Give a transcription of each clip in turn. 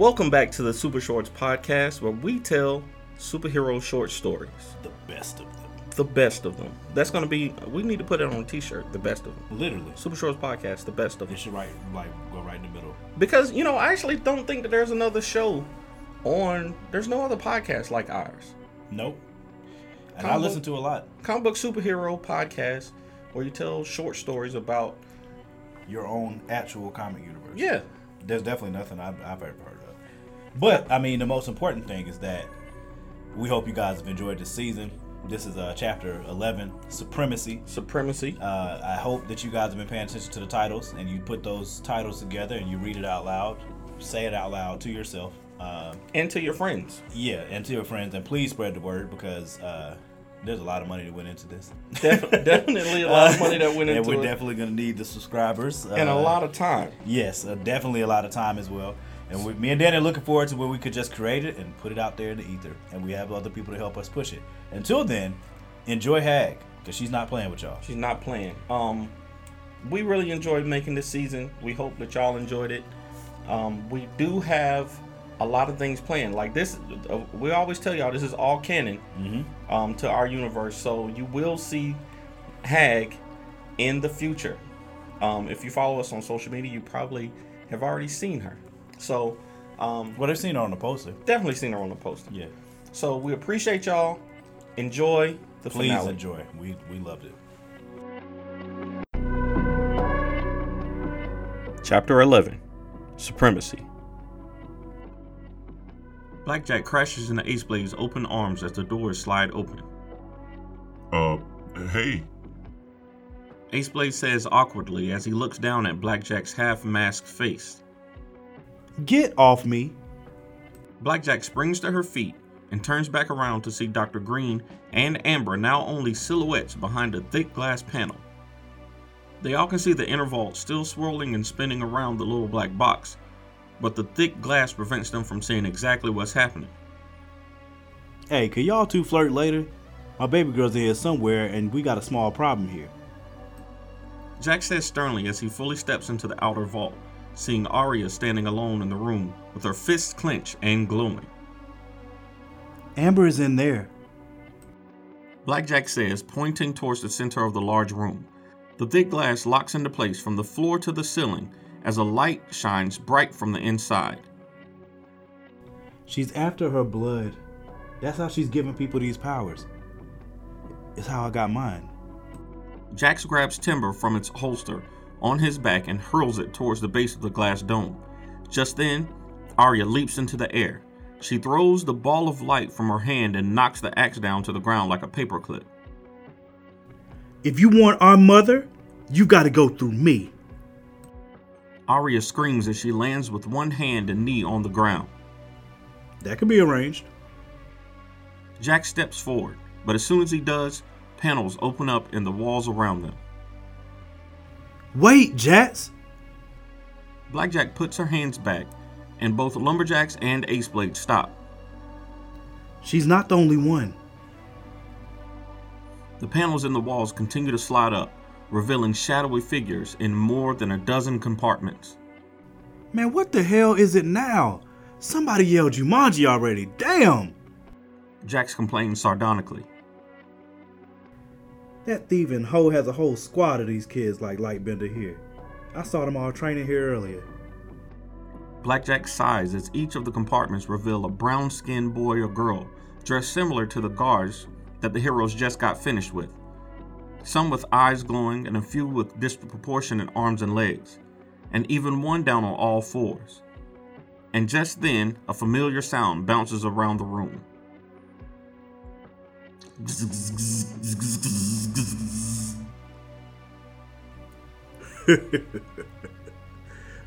Welcome back to the Super Shorts podcast where we tell superhero short stories. The best of them. The best of them. That's going to be, we need to put it on a t shirt. The best of them. Literally. Super Shorts podcast, the best of them. It should right like go right in the middle. Because, you know, I actually don't think that there's another show on, there's no other podcast like ours. Nope. And I listen to a lot. Comic book superhero podcast where you tell short stories about, Your own actual comic universe. yeah, There's definitely nothing I've, I've ever heard of. But I mean, the most important thing is that we hope you guys have enjoyed this season. This is uh, chapter 11, Supremacy. supremacy. Uh, I hope that you guys have been paying attention to the titles and you put those titles together and you read it out loud, say it out loud to yourself. Uh, and to your friends. yeah, and to your friends, and please spread the word because uh, there's a lot of money that went into this. Def- definitely a lot of money that went into it. and we're it. definitely going to need the subscribers and a Uh, lot of time. Yes, uh, definitely a lot of time as well. And we, me and Dan are looking forward to where we could just create it and put it out there in the ether, and we have other people to help us push it. Until then, enjoy Hag because she's not playing with y'all. She's not playing. Um, we really enjoyed making this season. We hope that y'all enjoyed it. Um, we do have a lot of things planned. Like this, uh, we always tell y'all this is all canon Mm-hmm. um, to our universe. So you will see Hag in the future. Um, if you follow us on social media, you probably have already seen her. So um, Well, they've seen her on the poster. definitely seen her on the poster. Yeah, So we appreciate y'all. Enjoy the please finale. enjoy. We we loved it. Chapter 11 Supremacy. BlackJak crashes into Aceblade's open arms as the doors slide open. Uh, hey, Aceblade says awkwardly as he looks down at BlackJak's half masked face. Get off me! BlackJak springs to her feet and turns back around to see Dr. Green and Amber now only silhouettes behind a thick glass panel. They all can see the inner vault still swirling and spinning around the little black box, but the thick glass prevents them from seeing exactly what's happening. Hey, could y'all two flirt later? My baby girl's in here somewhere, and we got a small problem here. Jax says sternly as he fully steps into the outer vault, seeing Arya standing alone in the room with her fists clenched and glowing. Amber is in there. BlackJak says, pointing towards the center of the large room. The thick glass locks into place from the floor to the ceiling as a light shines bright from the inside. She's after her blood. That's how she's giving people these powers. It's how I got mine. Jax grabs timber from its holster on his back and hurls it towards the base of the glass dome. Just then, Arya leaps into the air. She throws the ball of light from her hand and knocks the axe down to the ground like a paperclip. If you want our mother, you gotta go through me. Arya screams as she lands with one hand and knee on the ground. That could be arranged. Jax steps forward, but as soon as he does, panels open up in the walls around them. Wait, Jax! BlackJak puts her hands back, and both LumberJax and Aceblade stop. She's not the only one. The panels in the walls continue to slide up, revealing shadowy figures in more than a dozen compartments. Man, what the hell is it now? Somebody yelled Jumanji already. Damn! Jax complains sardonically. That thieving hoe has a whole squad of these kids like Lightbender here. I saw them all training here earlier. BlackJak sighs as each of the compartments reveal a brown skinned boy or girl dressed similar to the guards that the heroes just got finished with. Some with eyes glowing and a few with disproportionate arms and legs, and even one down on all fours. And just then, a familiar sound bounces around the room.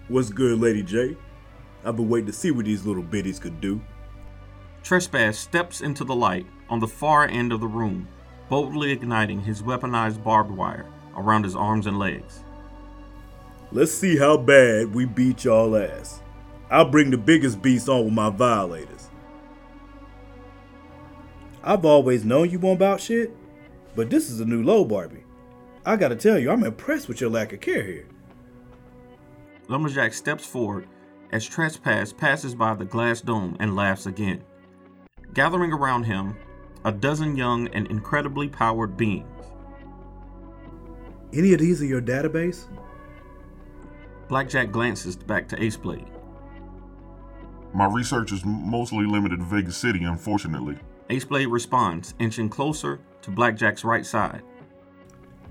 What's good, Lady J? I've been waiting to see what these little biddies could do. Trespass steps into the light on the far end of the room, boldly igniting his weaponized barbed wire around his arms and legs. Let's see how bad we beat y'all ass. I'll bring the biggest beast on with my violators. I've always known you won't about shit, but this is a new low, Barbie. I gotta tell you, I'm impressed with your lack of care here. Lumberjack steps forward as Trespass passes by the glass dome and laughs again. Gathering around him, a dozen young and incredibly powered beings. Any of these in your database? BlackJak glances back to Aceblade. My research is mostly limited to Vegas City, unfortunately. Aceblade responds, inching closer to BlackJak's right side.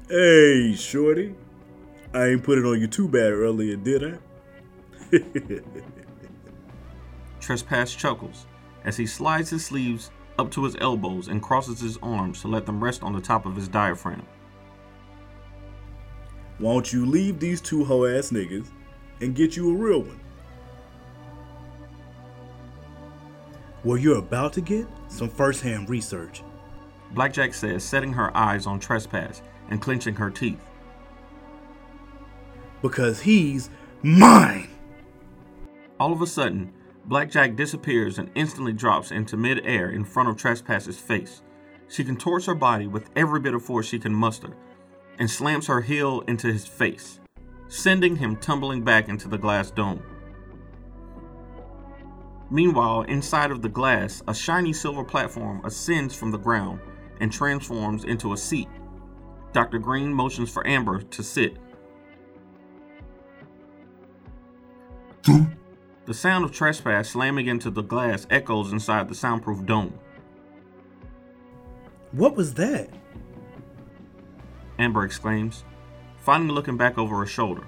Hey, Shorty. I ain't put it on you too bad earlier, did I? Trespass chuckles as he slides his sleeves up to his elbows and crosses his arms to let them rest on the top of his diaphragm. Won't you leave these two hoe ass niggas and get you a real one? Well, you're about to get some first hand research. BlackJak says, setting her eyes on Trespass and clenching her teeth. Because he's mine! All of a sudden, BlackJak disappears and instantly drops into midair in front of Trespass's face. She contorts her body with every bit of force she can muster and slams her heel into his face, sending him tumbling back into the glass dome. Meanwhile, inside of the glass, a shiny silver platform ascends from the ground and transforms into a seat. Dr. Green motions for Amber to sit. The sound of trespass slamming into the glass echoes inside the soundproof dome. What was that? Amber exclaims, finally looking back over her shoulder.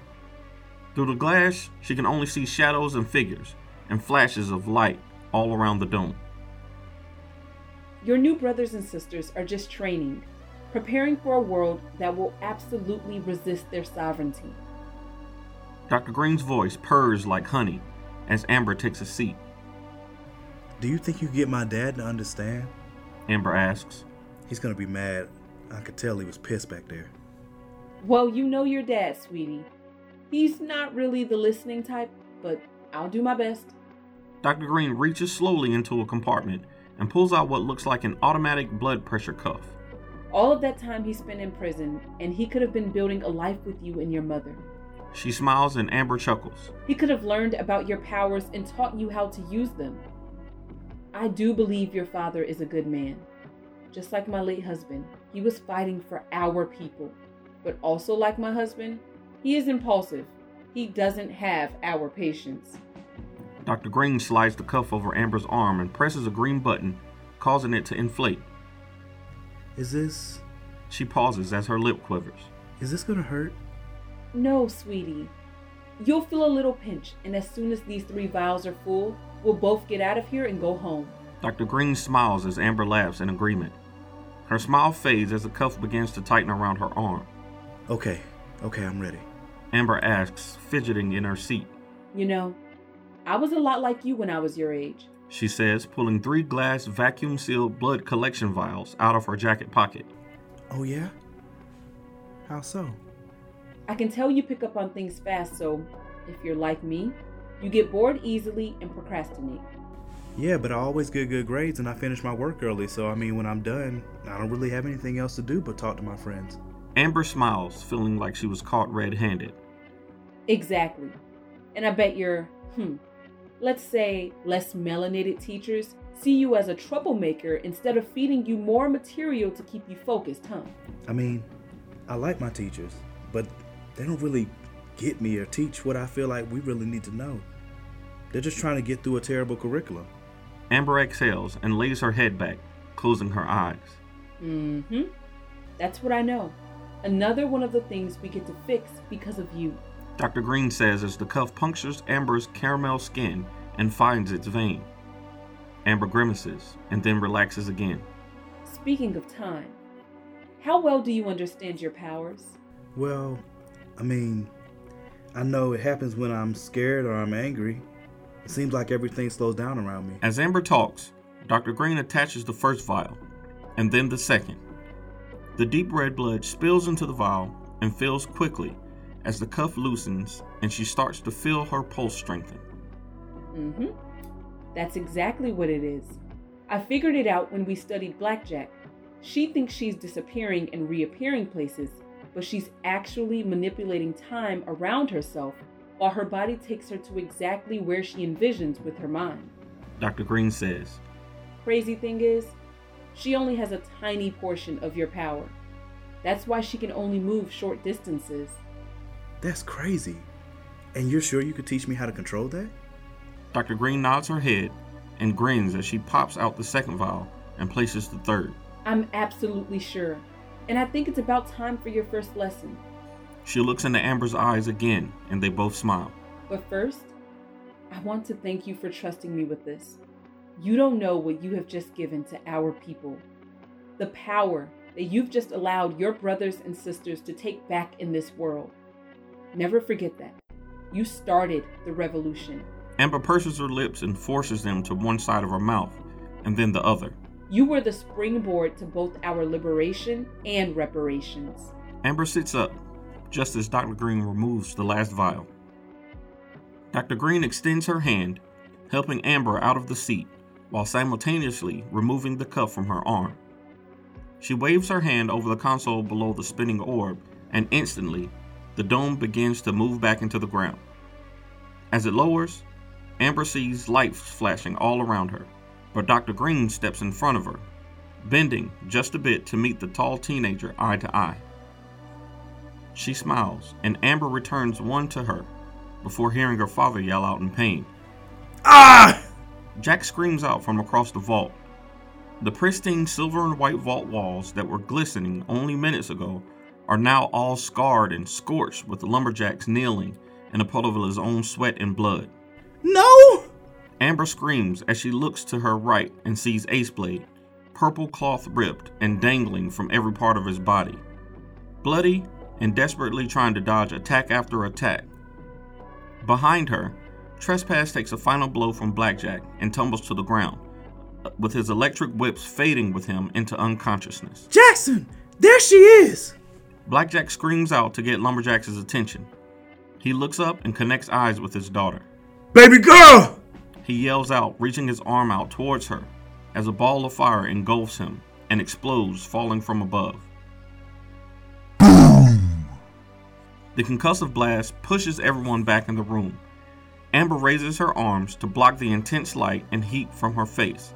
Through the glass, she can only see shadows and figures and flashes of light all around the dome. Your new brothers and sisters are just training, preparing for a world that will absolutely resist their sovereignty. Dr. Green's voice purrs like honey as Amber takes a seat. Do you think you get my dad to understand? Amber asks. He's gonna be mad. I could tell he was pissed back there. Well, you know your dad, sweetie. He's not really the listening type, but I'll do my best. Dr. Green reaches slowly into a compartment and pulls out what looks like an automatic blood pressure cuff. All of that time he spent in prison, and he could have been building a life with you and your mother. She smiles and Amber chuckles. He could have learned about your powers and taught you how to use them. I do believe your father is a good man. Just like my late husband, he was fighting for our people. But also, like my husband, he is impulsive. He doesn't have our patience. Dr. Green slides the cuff over Amber's arm and presses a green button, causing it to inflate. Is this. She pauses as her lip quivers. Is this gonna hurt? No, sweetie. You'll feel a little pinch, and as soon as these three vials are full, we'll both get out of here and go home. Dr. Green smiles as Amber laughs in agreement. Her smile fades as the cuff begins to tighten around her arm. Okay, okay, I'm ready. Amber asks, fidgeting in her seat. You know, I was a lot like you when I was your age. She says, pulling three glass vacuum sealed blood collection vials out of her jacket pocket. Oh, yeah? How so? I can tell you pick up on things fast, so if you're like me, you get bored easily and procrastinate. Yeah, but I always get good grades and I finish my work early, so I mean, when I'm done, I don't really have anything else to do but talk to my friends. Amber smiles, feeling like she was caught red handed. Exactly. And I bet you're, hmm, let's say less melanated teachers see you as a troublemaker instead of feeding you more material to keep you focused, huh? I mean, I like my teachers, but they don't really get me or teach what I feel like we really need to know. They're just trying to get through a terrible curriculum. Amber exhales and lays her head back, closing her eyes. Mm hmm. That's what I know. Another one of the things we get to fix because of you. Dr. Green says as the cuff punctures Amber's caramel skin and finds its vein. Amber grimaces and then relaxes again. Speaking of time, how well do you understand your powers? Well, I mean, I know it happens when I'm scared or I'm angry. It seems like everything slows down around me. As Amber talks, Dr. Green attaches the first vial, and then the second. The deep red blood spills into the vial and fills quickly as the cuff loosens and she starts to feel her pulse strengthen. Mm hmm. That's exactly what it is. I figured it out when we studied BlackJak. She thinks she's disappearing and reappearing places, but she's actually manipulating time around herself while her body takes her to exactly where she envisions with her mind. Dr. Green says. Crazy thing is, she only has a tiny portion of your power. That's why she can only move short distances. That's crazy. And you're sure you could teach me how to control that? Dr. Green nods her head and grins as she pops out the second vial and places the third. I'm absolutely sure. And I think it's about time for your first lesson. She looks into Amber's eyes again, and they both smile. But first, I want to thank you for trusting me with this. You don't know what you have just given to our people. The power that you've just allowed your brothers and sisters to take back in this world. Never forget that. You started the revolution. Amber purses her lips and forces them to one side of her mouth and then the other. You were the springboard to both our liberation and reparations. Amber sits up just as Dr. Green removes the last vial. Dr. Green extends her hand, helping Amber out of the seat while simultaneously removing the cuff from her arm. She waves her hand over the console below the spinning orb, and instantly, the dome begins to move back into the ground. As it lowers, Amber sees lights flashing all around her, but Dr. Green steps in front of her, bending just a bit to meet the tall teenager eye to eye. She smiles, and Amber returns one to her before hearing her father yell out in pain. Ah! Jax screams out from across the vault. The pristine silver and white vault walls that were glistening only minutes ago are now all scarred and scorched with the LumberJax kneeling in a puddle of his own sweat and blood. No! Amber screams as she looks to her right and sees Aceblade, purple cloth ripped and dangling from every part of his body. Bloody and desperately trying to dodge attack after attack. Behind her, Trespass takes a final blow from BlackJak and tumbles to the ground, with his electric whips fading with him into unconsciousness. Jackson! There she is! BlackJak screams out to get Lumberjack's attention. He looks up and connects eyes with his daughter. Baby girl! He yells out, reaching his arm out towards her, as a ball of fire engulfs him and explodes, falling from above. Boom! The concussive blast pushes everyone back in the room. Amber raises her arms to block the intense light and heat from her face.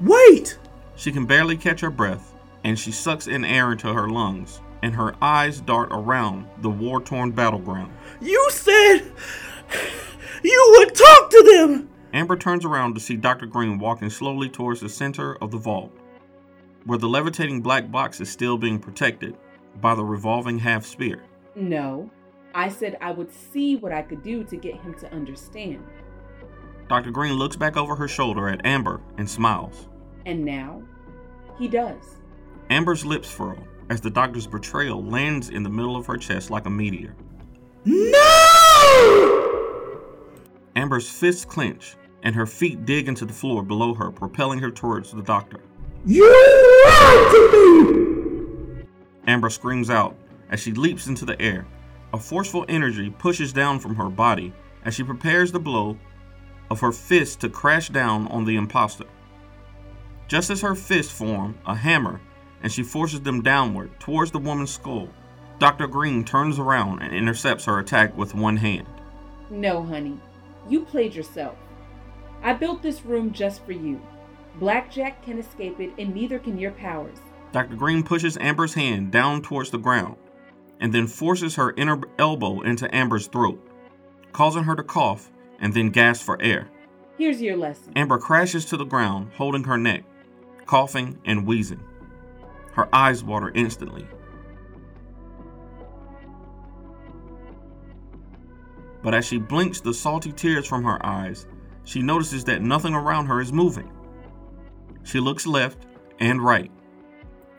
Wait! She can barely catch her breath, and she sucks in air into her lungs, and her eyes dart around the war torn battleground. You said you would talk to them! Amber turns around to see Dr. Green walking slowly towards the center of the vault, where the levitating black box is still being protected by the revolving half spear. No, I said I would see what I could do to get him to understand. Dr. Green looks back over her shoulder at Amber and smiles. And now, he does. Amber's lips furl as the doctor's betrayal lands in the middle of her chest like a meteor. No! Amber's fists clench and her feet dig into the floor below her, propelling her towards the doctor. You lied to me! Amber screams out as she leaps into the air. A forceful energy pushes down from her body as she prepares the blow of her fist to crash down on the impostor. Just as her fists form a hammer and she forces them downward towards the woman's skull, Dr. Green turns around and intercepts her attack with one hand. No, honey. You played yourself. I built this room just for you. BlackJak can escape it, and neither can your powers. Dr. Green pushes Amber's hand down towards the ground and then forces her inner elbow into Amber's throat, causing her to cough and then gasp for air. Here's your lesson. Amber crashes to the ground, holding her neck, coughing and wheezing. Her eyes water instantly. But as she blinks the salty tears from her eyes, she notices that nothing around her is moving. She looks left and right.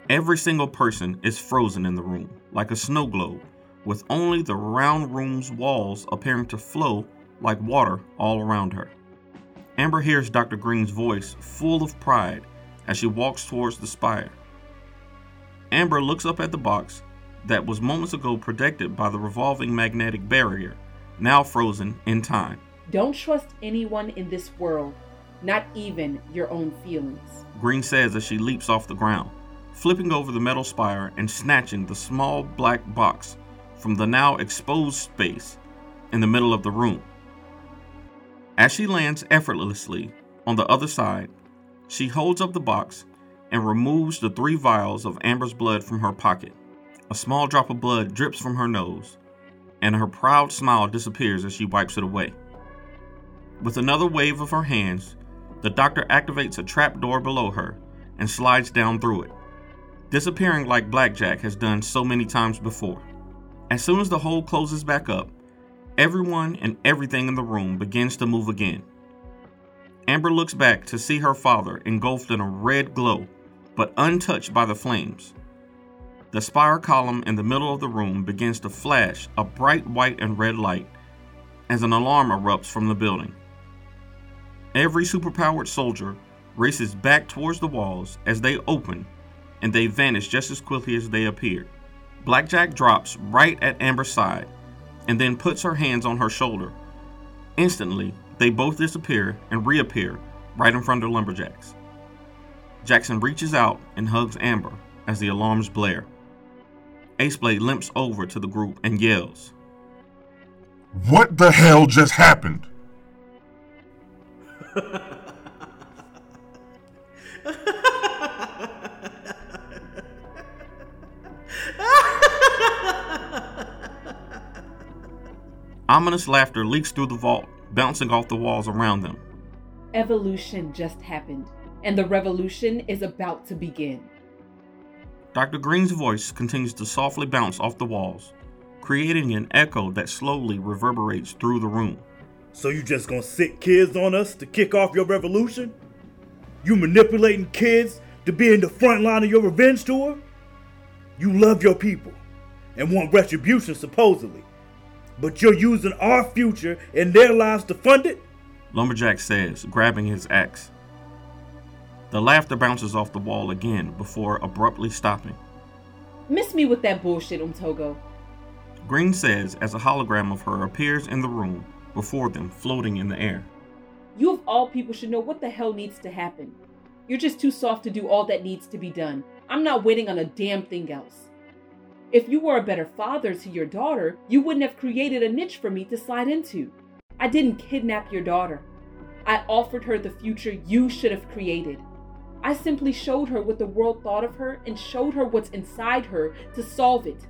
Every single person is frozen in the room, like a snow globe, with only the round room's walls appearing to flow like water all around her. Amber hears Dr. Green's voice, full of pride, as she walks towards the spire. Amber looks up at the box that was moments ago protected by the revolving magnetic barrier, now frozen in time. Don't trust anyone in this world, not even your own feelings. Green says as she leaps off the ground, flipping over the metal spire and snatching the small black box from the now exposed space in the middle of the room. As she lands effortlessly on the other side, she holds up the box and removes the three vials of Amber's blood from her pocket. A small drop of blood drips from her nose, and her proud smile disappears as she wipes it away. With another wave of her hands, the doctor activates a trap door below her and slides down through it, disappearing like BlackJak has done so many times before. As soon as the hole closes back up, everyone and everything in the room begins to move again. Amber looks back to see her father engulfed in a red glow, but untouched by the flames. The spire column in the middle of the room begins to flash a bright white and red light as an alarm erupts from the building. Every superpowered soldier races back towards the walls as they open, and they vanish just as quickly as they appeared. BlackJak drops right at Amber's side and then puts her hands on her shoulder. Instantly, they both disappear and reappear right in front of LumberJax. Jackson reaches out and hugs Amber as the alarms blare. Aceblade limps over to the group and yells, What the hell just happened? Ominous laughter leaks through the vault, bouncing off the walls around them. Evolution just happened, and the revolution is about to begin. Dr. Green's voice continues to softly bounce off the walls, creating an echo that slowly reverberates through the room. So you just gonna sit kids on us to kick off your revolution? You manipulating kids to be in the front line of your revenge tour? You love your people and want retribution supposedly. But you're using our future and their lives to fund it? Lumberjack says, grabbing his axe. The laughter bounces off the wall again before abruptly stopping. Miss me with that bullshit, Umtogo. Green says as a hologram of her appears in the room before them, floating in the air. You of all people should know what the hell needs to happen. You're just too soft to do all that needs to be done. I'm not waiting on a damn thing else. If you were a better father to your daughter, you wouldn't have created a niche for me to slide into. I didn't kidnap your daughter. I offered her the future you should have created. I simply showed her what the world thought of her and showed her what's inside her to solve it.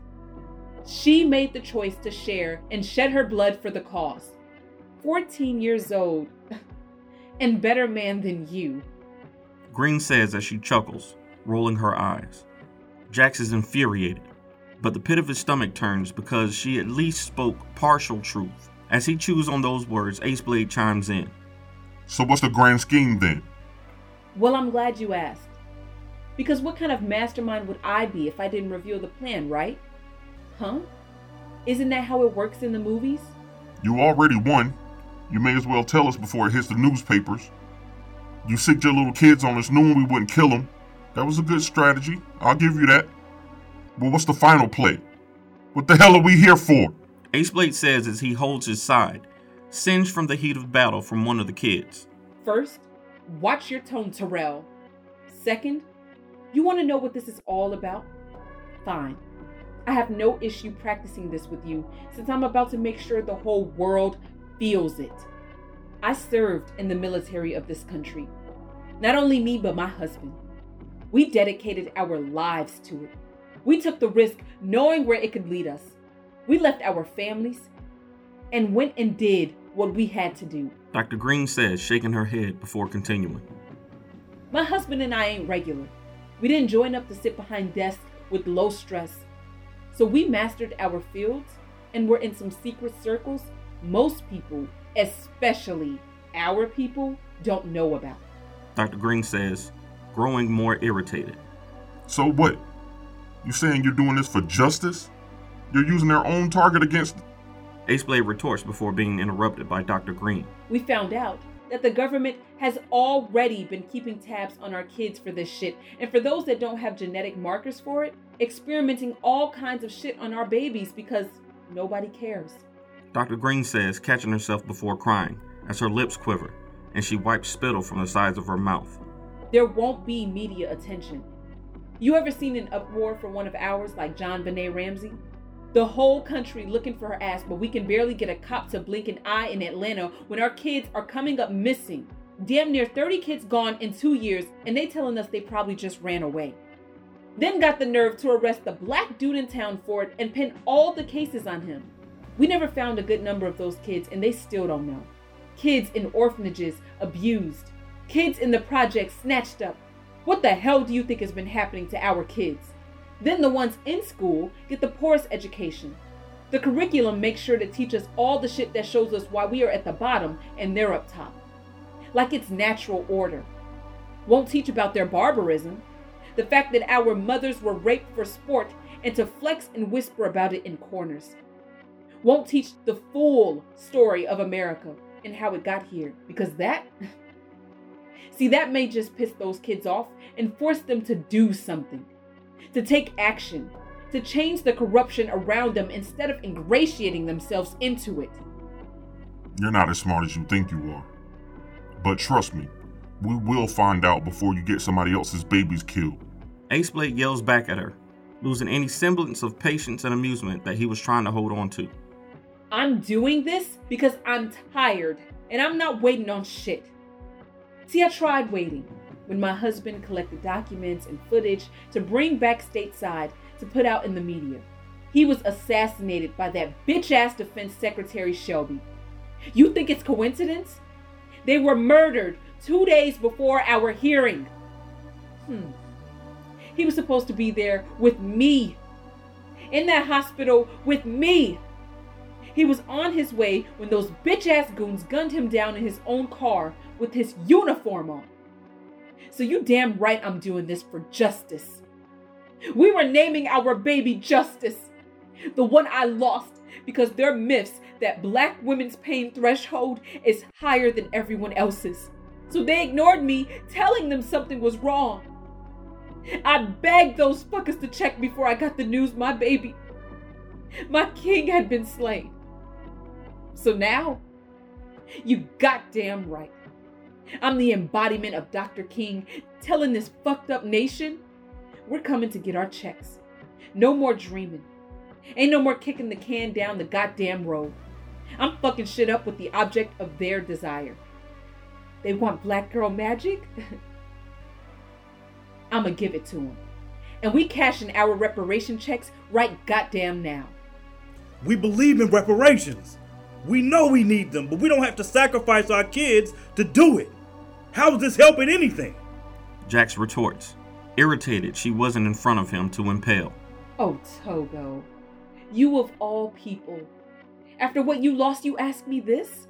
She made the choice to share and shed her blood for the cause. 14 years old and better man than you. Green says as she chuckles, rolling her eyes. Jax is infuriated, but the pit of his stomach turns because she at least spoke partial truth. As he chews on those words, Aceblade chimes in. So what's the grand scheme then? Well, I'm glad you asked. Because what kind of mastermind would I be if I didn't reveal the plan, right? Huh? Isn't that how it works in the movies? You already won. You may as well tell us before it hits the newspapers. You sicked your little kids on us knowing we wouldn't kill them. That was a good strategy. I'll give you that. But what's the final play? What the hell are we here for? Aceblade says as he holds his side, singed from the heat of battle from one of the kids. First, watch your tone, Terrell. Second, you want to know what this is all about? Fine. I have no issue practicing this with you since I'm about to make sure the whole world feels it. I served in the military of this country. Not only me, but my husband. We dedicated our lives to it. We took the risk knowing where it could lead us. We left our families and went and did what we had to do. Dr. Green says, shaking her head before continuing. My husband and I ain't regular. We didn't join up to sit behind desks with low stress. So we mastered our fields and were in some secret circles most people, especially our people, don't know about. Dr. Green says, growing more irritated. So what? You saying you're doing this for justice? You're using their own target against. Aceblade retorts before being interrupted by Dr. Green. We found out that the government has already been keeping tabs on our kids for this shit, and for those that don't have genetic markers for it, experimenting all kinds of shit on our babies because nobody cares. Dr. Green says, catching herself before crying, as her lips quiver, and she wipes spittle from the sides of her mouth. There won't be media attention. You ever seen an uproar for one of ours like JonBenét Ramsey? The whole country looking for her ass, but we can barely get a cop to blink an eye in Atlanta when our kids are coming up missing. Damn near 30 kids gone in two years, and they telling us they probably just ran away. Then got the nerve to arrest the black dude in town for it and pin all the cases on him. We never found a good number of those kids, and they still don't know. Kids in orphanages abused, kids in the projects snatched up. What the hell do you think has been happening to our kids? Then the ones in school get the poorest education. The curriculum makes sure to teach us all the shit that shows us why we are at the bottom and they're up top. Like it's natural order. Won't teach about their barbarism, the fact that our mothers were raped for sport and to flex and whisper about it in corners. Won't teach the full story of America and how it got here because that See, that may just piss those kids off and force them to do something, to take action, to change the corruption around them instead of ingratiating themselves into it. You're not as smart as you think you are. But trust me, we will find out before you get somebody else's babies killed. Aceblade yells back at her, losing any semblance of patience and amusement that he was trying to hold on to. I'm doing this because I'm tired and I'm not waiting on shit. See, I tried waiting when my husband collected documents and footage to bring back stateside to put out in the media. He was assassinated by that bitch ass Defense Secretary Shelby. You think it's coincidence? They were murdered two days before our hearing. Hmm. He was supposed to be there with me. In that hospital with me. He was on his way when those bitch ass goons gunned him down in his own car with his uniform on. So you damn right I'm doing this for justice. We were naming our baby Justice, the one I lost because their myths that black women's pain threshold is higher than everyone else's. So they ignored me, telling them something was wrong. I begged those fuckers to check before I got the news my baby, my king had been slain. So now, you goddamn right. I'm the embodiment of Dr. King telling this fucked up nation we're coming to get our checks. No more dreaming. Ain't no more kicking the can down the goddamn road. I'm fucking shit up with the object of their desire. They want black girl magic? I'ma give it to them. And we cashing our reparation checks right goddamn now. We believe in reparations. We know we need them, but we don't have to sacrifice our kids to do it. How is this helping anything? Jax retorts, irritated she wasn't in front of him to impale. Oh, Togo. You of all people. After what you lost, you ask me this?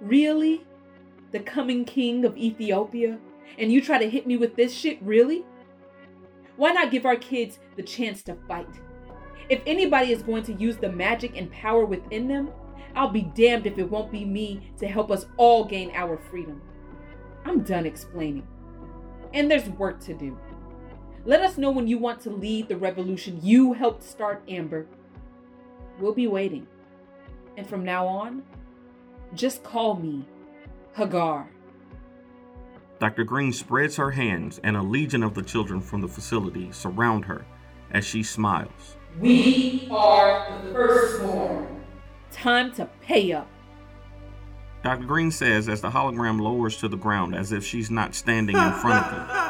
Really? The coming king of Ethiopia? And you try to hit me with this shit, really? Why not give our kids the chance to fight? If anybody is going to use the magic and power within them, I'll be damned if it won't be me to help us all gain our freedom. I'm done explaining. And there's work to do. Let us know when you want to lead the revolution you helped start, Amber. We'll be waiting. And from now on, just call me Hagar. Dr. Green spreads her hands, and a legion of the children from the facility surround her as she smiles. We are the firstborn. Time to pay up. Dr. Green says as the hologram lowers to the ground as if she's not standing in front of them.